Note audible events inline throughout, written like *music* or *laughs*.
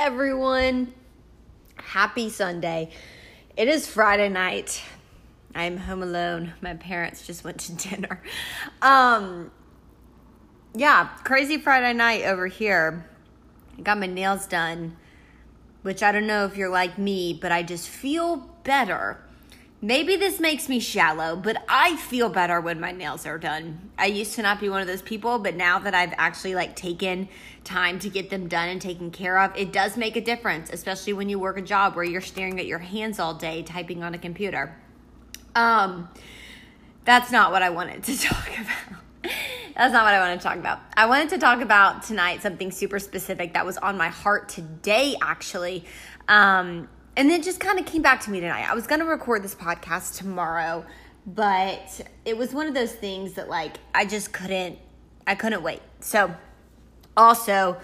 everyone. Happy Sunday. It is Friday night. I'm home alone. My parents just went to *laughs* dinner. Um yeah, crazy Friday night over here. I got my nails done, which I don't know if you're like me, but I just feel better Maybe this makes me shallow, but I feel better when my nails are done. I used to not be one of those people, but now that I've actually like taken time to get them done and taken care of, it does make a difference, especially when you work a job where you're staring at your hands all day typing on a computer. Um that's not what I wanted to *laughs* talk about. That's not what I wanted to talk about. I wanted to talk about tonight something super specific that was on my heart today actually. Um and it just kind of came back to me tonight. I was going to record this podcast tomorrow, but it was one of those things that like I just couldn't I couldn't wait. So also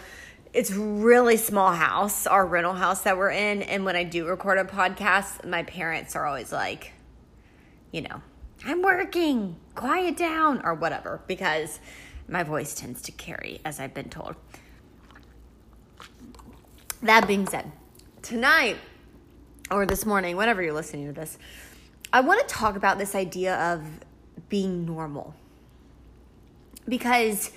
it's really small house, our rental house that we're in, and when I do record a podcast, my parents are always like, you know, I'm working, quiet down or whatever because my voice tends to carry as I've been told. That being said, tonight or this morning, whenever you're listening to this, I want to talk about this idea of being normal. Because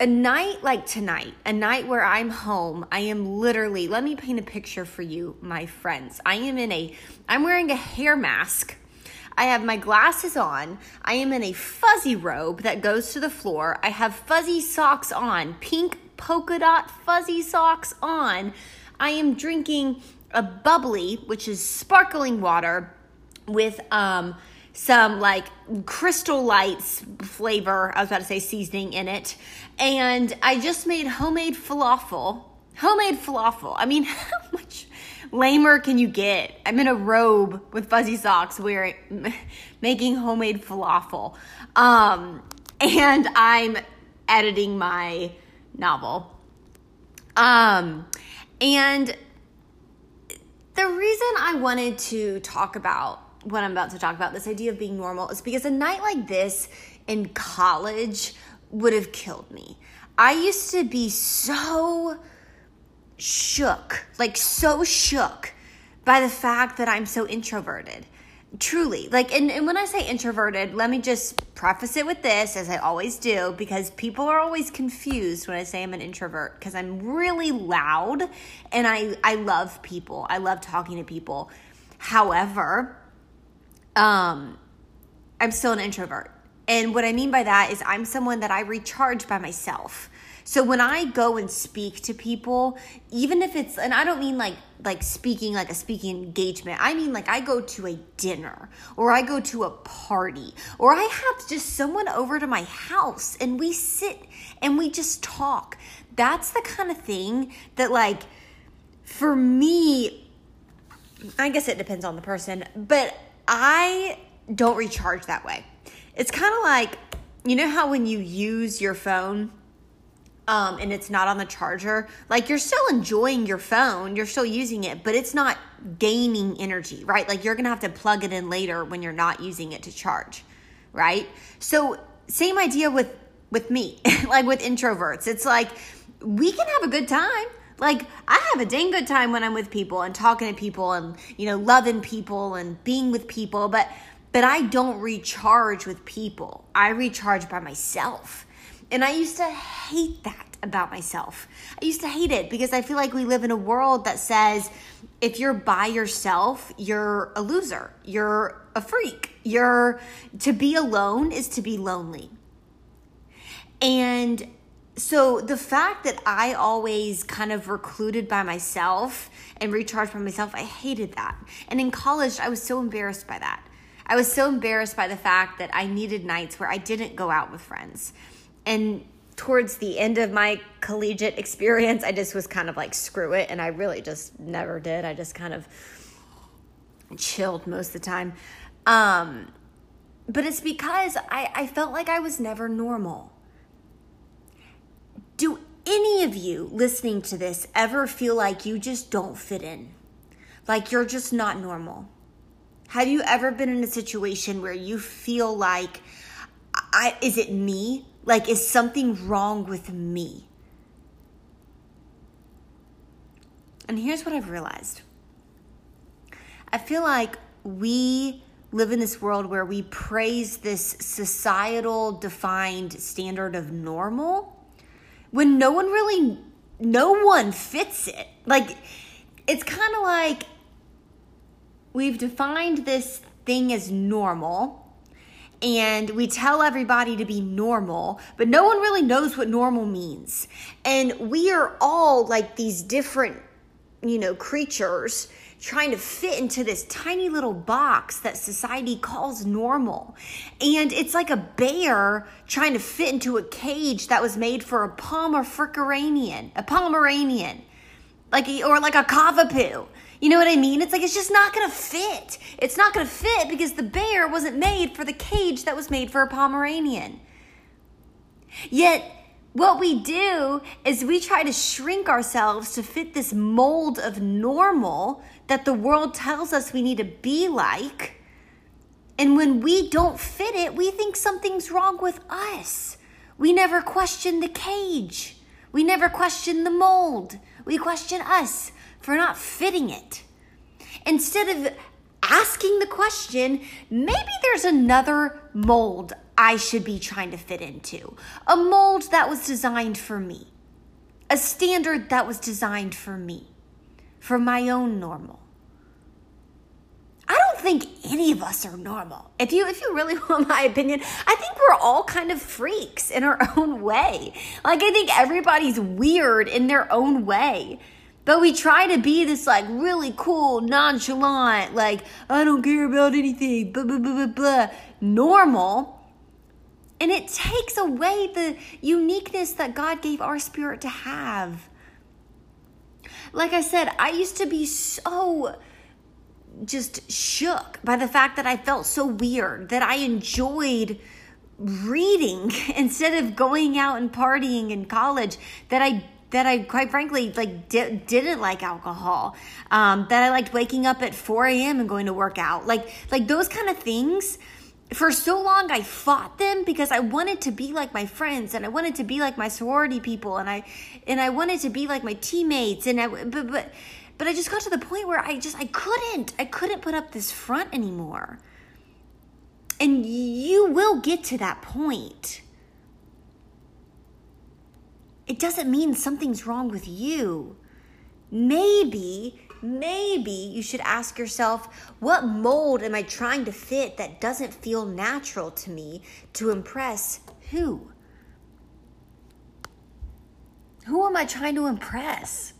a night like tonight, a night where I'm home, I am literally, let me paint a picture for you, my friends. I am in a, I'm wearing a hair mask. I have my glasses on. I am in a fuzzy robe that goes to the floor. I have fuzzy socks on, pink polka dot fuzzy socks on. I am drinking a bubbly, which is sparkling water with um, some like crystal lights flavor, I was about to say seasoning in it. And I just made homemade falafel. Homemade falafel. I mean, *laughs* how much lamer can you get? I'm in a robe with fuzzy socks wearing *laughs* making homemade falafel. Um, and I'm editing my novel. Um, and the reason I wanted to talk about what I'm about to talk about, this idea of being normal, is because a night like this in college would have killed me. I used to be so shook, like so shook by the fact that I'm so introverted truly like and, and when i say introverted let me just preface it with this as i always do because people are always confused when i say i'm an introvert because i'm really loud and i i love people. I love talking to people. However um i'm still an introvert. And what i mean by that is i'm someone that i recharge by myself so when I go and speak to people, even if it's and I don't mean like like speaking like a speaking engagement. I mean like I go to a dinner or I go to a party or I have just someone over to my house and we sit and we just talk. That's the kind of thing that like for me I guess it depends on the person, but I don't recharge that way. It's kind of like you know how when you use your phone um, and it's not on the charger, like you're still enjoying your phone, you're still using it, but it's not gaining energy, right? Like you're gonna have to plug it in later when you're not using it to charge, right? So same idea with with me, *laughs* like with introverts. It's like we can have a good time. Like I have a dang good time when I'm with people and talking to people and you know loving people and being with people, but but I don't recharge with people. I recharge by myself. And I used to hate that about myself. I used to hate it because I feel like we live in a world that says if you're by yourself, you're a loser. You're a freak. You're to be alone is to be lonely. And so the fact that I always kind of recluded by myself and recharged by myself, I hated that. And in college, I was so embarrassed by that. I was so embarrassed by the fact that I needed nights where I didn't go out with friends and towards the end of my collegiate experience, I just was kind of like, screw it. And I really just never did. I just kind of chilled most of the time. Um, but it's because I, I felt like I was never normal. Do any of you listening to this ever feel like you just don't fit in? Like you're just not normal? Have you ever been in a situation where you feel like, I, is it me? Like, is something wrong with me? And here's what I've realized I feel like we live in this world where we praise this societal defined standard of normal when no one really no one fits it like it's kind of like we've defined this thing as normal and we tell everybody to be normal, but no one really knows what normal means. And we are all like these different, you know, creatures trying to fit into this tiny little box that society calls normal. And it's like a bear trying to fit into a cage that was made for a Pomeranian, a Pomeranian, like or like a Cavapoo. You know what I mean? It's like it's just not gonna fit. It's not gonna fit because the bear wasn't made for the cage that was made for a Pomeranian. Yet what we do is we try to shrink ourselves to fit this mold of normal that the world tells us we need to be like. And when we don't fit it, we think something's wrong with us. We never question the cage. We never question the mold. We question us for not fitting it. Instead of asking the question, maybe there's another mold I should be trying to fit into. A mold that was designed for me. A standard that was designed for me. For my own normal. I don't think any of us are normal. If you if you really *laughs* want my opinion, I think we're all kind of freaks in our *laughs* own way. Like I think everybody's weird in their own way. But we try to be this like really cool, nonchalant, like I don't care about anything, blah blah blah blah blah, normal and it takes away the uniqueness that God gave our spirit to have. Like I said, I used to be so just shook by the fact that I felt so weird, that I enjoyed reading *laughs* instead of going out and partying in college, that I that I quite frankly like di- didn't like alcohol. Um, that I liked waking up at 4 a.m. and going to work out. Like like those kind of things for so long I fought them because I wanted to be like my friends and I wanted to be like my sorority people and I and I wanted to be like my teammates and I but but but I just got to the point where I just I couldn't I couldn't put up this front anymore. And you will get to that point. It doesn't mean something's wrong with you. Maybe maybe you should ask yourself what mold am I trying to fit that doesn't feel natural to me to impress who? Who am I trying to impress?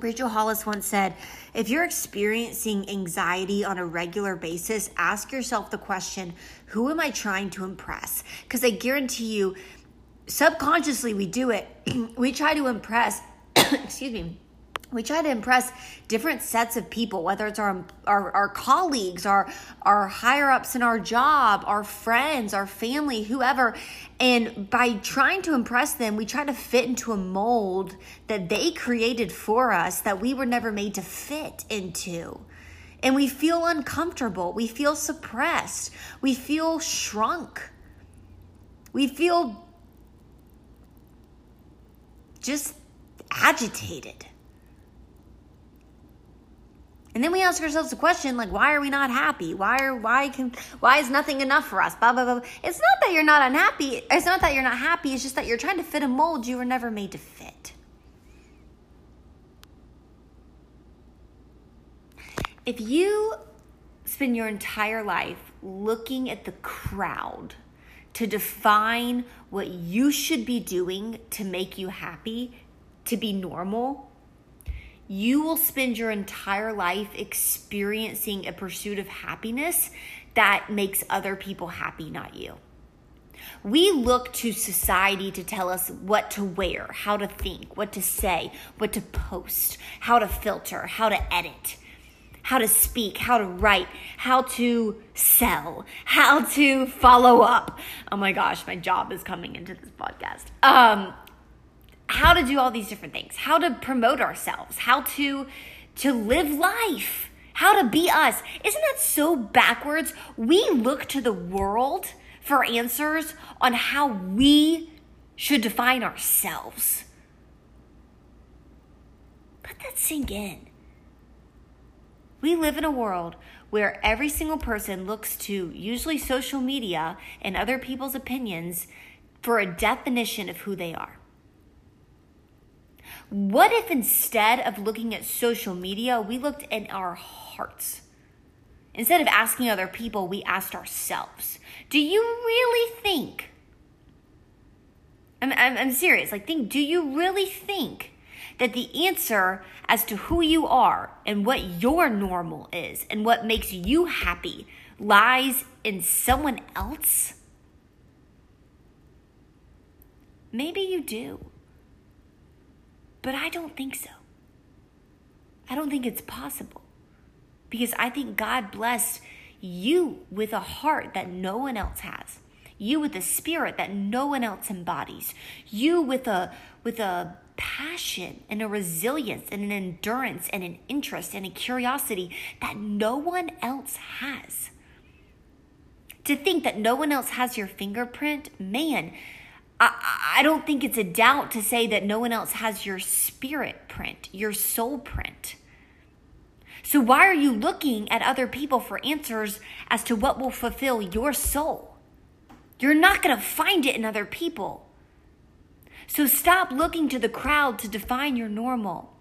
Rachel Hollis once said, if you're experiencing anxiety on a regular basis, ask yourself the question, who am I trying to impress? Because I guarantee you, subconsciously we do it. *clears throat* we try to impress, *coughs* excuse me, we try to impress different sets of people whether it's our, our our, colleagues our our higher ups in our job our friends our family whoever. And by trying to impress them we try to fit into a mold that they created for us that we were never made to fit into. And we feel uncomfortable. We feel suppressed. We feel shrunk. We feel just agitated and then we ask ourselves the question like, why are we not happy? Why are why can why is nothing enough for us? Blah blah blah. It's not that you're not unhappy. It's not that you're not happy. It's just that you're trying to fit a mold you were never made to fit. If you spend your entire life looking at the crowd to define what you should be doing to make you happy, to be normal, you will spend your entire life experiencing a pursuit of happiness that makes other people happy, not you. We look to society to tell us what to wear, how to think, what to say, what to post, how to filter, how to edit, how to speak, how to write, how to sell, how to follow up. Oh my gosh, my job is coming into this podcast. Um, how to do all these different things, how to promote ourselves, how to to live life, how to be us. Isn't that so backwards? We look to the world for answers on how we should define ourselves. Let that sink in. We live in a world where every single person looks to usually social media and other people's opinions for a definition of who they are. What if instead of looking at social media, we looked in our hearts? Instead of asking other people, we asked ourselves, Do you really think? I'm, I'm, I'm serious. Like, think, do you really think that the answer as to who you are and what your normal is and what makes you happy lies in someone else? Maybe you do. But I don't think so. I don't think it's possible. Because I think God blessed you with a heart that no one else has. You with a spirit that no one else embodies. You with a with a passion and a resilience and an endurance and an interest and a curiosity that no one else has. To think that no one else has your fingerprint, man, I, I don't think it's a doubt to say that no one else has your spirit print, your soul print. So, why are you looking at other people for answers as to what will fulfill your soul? You're not going to find it in other people. So, stop looking to the crowd to define your normal.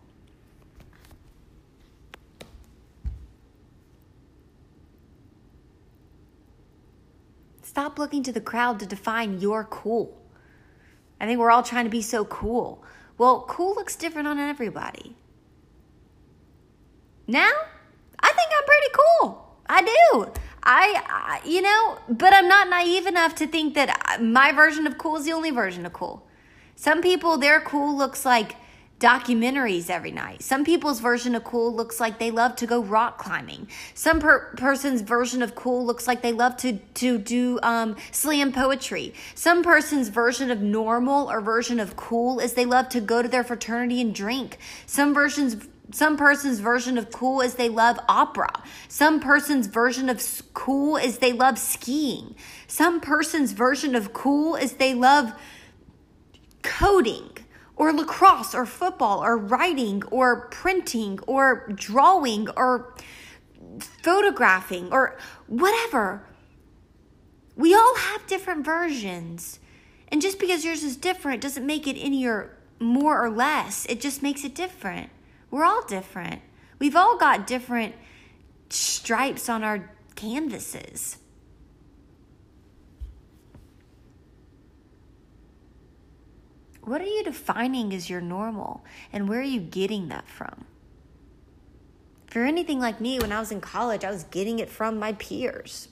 Stop looking to the crowd to define your cool. I think we're all trying to be so cool. Well, cool looks different on everybody. Now, I think I'm pretty cool. I do. I, I, you know, but I'm not naive enough to think that uh, my version of cool is the only version of cool. Some people, their cool looks like documentaries every night. Some people's version of cool looks like they love to go rock climbing. Some per- person's version of cool looks like they love to to do um, slam poetry. Some person's version of normal or version of cool is they love to go to their fraternity and drink. Some versions some person's version of cool is they love opera. Some person's version of cool is they love skiing. Some person's version of cool is they love coding or lacrosse or football or writing or printing or drawing or photographing or whatever. We all have different versions. And just because yours is different doesn't make it any or more or less. It just makes it different. We're all different. We've all got different stripes on our canvases. What are you defining as your normal and where are you getting that from? If you're anything like me, when I was in college, I was getting it from my peers.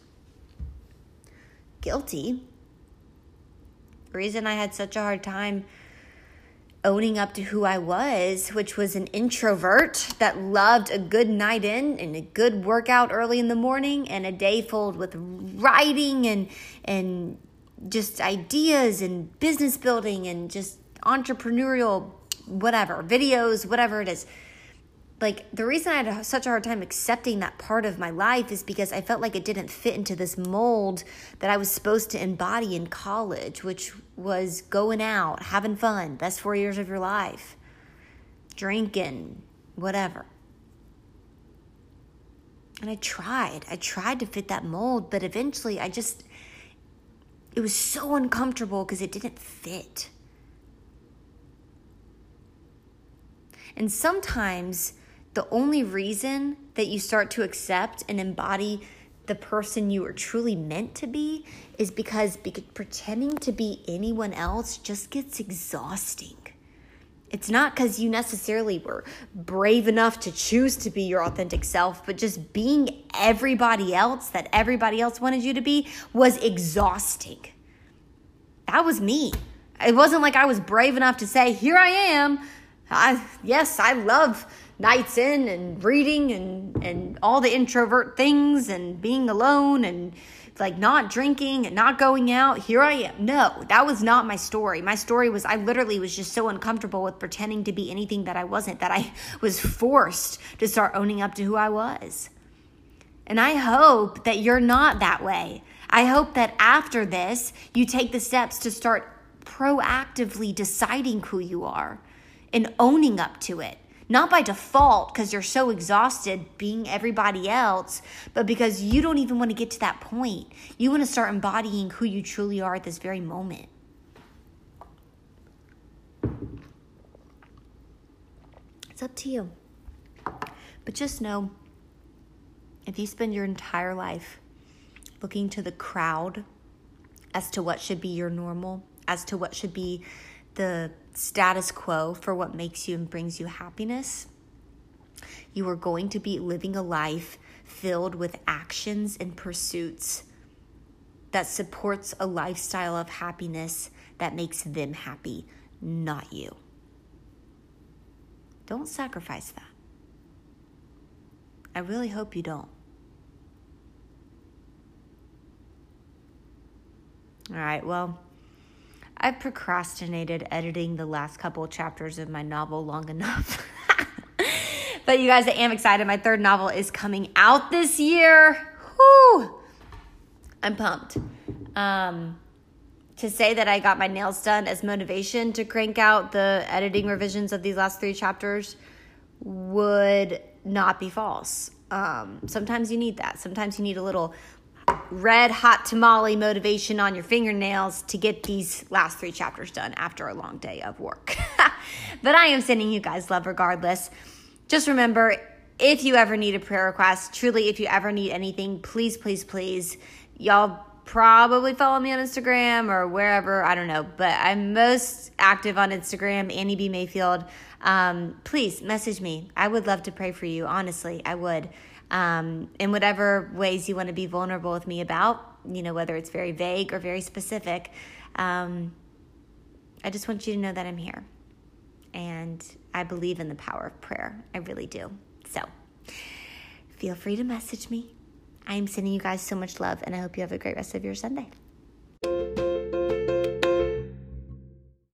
Guilty. The reason I had such a hard time owning up to who I was, which was an introvert that loved a good night in and a good workout early in the morning and a day filled with writing and and just ideas and business building and just entrepreneurial whatever, videos, whatever it is. Like the reason I had such a hard time accepting that part of my life is because I felt like it didn't fit into this mold that I was supposed to embody in college, which was going out, having fun, best four years of your life, drinking, whatever. And I tried. I tried to fit that mold, but eventually I just, it was so uncomfortable because it didn't fit. And sometimes the only reason that you start to accept and embody the person you are truly meant to be is because pretending to be anyone else just gets exhausting. It's not because you necessarily were brave enough to choose to be your authentic self, but just being everybody else that everybody else wanted you to be was exhausting. That was me. It wasn't like I was brave enough to say, Here I am. I, yes, I love nights in and reading and, and all the introvert things and being alone and like not drinking not going out. Here I am. No, that was not my story. My story was I literally was just so uncomfortable with pretending to be anything that I wasn't that I *laughs* was forced to start owning up to who I was. And I hope that you're not that way. I hope that after this, you take the steps to start proactively deciding who you are and owning up to it. Not by default because you're so exhausted being everybody else, but because you don't even want to get to that point. You want to start embodying who you truly are at this very moment. It's up to you. But just know if you spend your entire life looking to the crowd as to what should be your normal, as to what should be the status quo for what makes you and brings you happiness, you are going to be living a life filled with actions and pursuits that supports a lifestyle of happiness that makes them happy, not you. Don't sacrifice that. I really hope you don't. All right, well, I've procrastinated editing the last couple chapters of my novel long enough. *laughs* but you guys, I am excited. My third novel is coming out this year. Whoo! I'm pumped. Um, to say that I got my nails done as motivation to crank out the editing revisions of these last three chapters would not be false. Um, sometimes you need that. Sometimes you need a little red hot tamale motivation on your fingernails to get these last three chapters done after a long day of work. *laughs* but I am sending you guys love regardless. Just remember if you ever need a prayer request, truly, if you ever need anything, please, please, please, y'all probably follow me on Instagram or wherever. I don't know, but I'm most active on Instagram, Annie B. Mayfield. Um, please message me. I would love to pray for you. Honestly, I would um, in whatever ways you want to be vulnerable with me about, you know, whether it's very vague or very specific. Um, I just want you to know that I'm here. And I believe in the power of prayer. I really do. So feel free to message me. I'm sending you guys so much love, and I hope you have a great rest of your Sunday.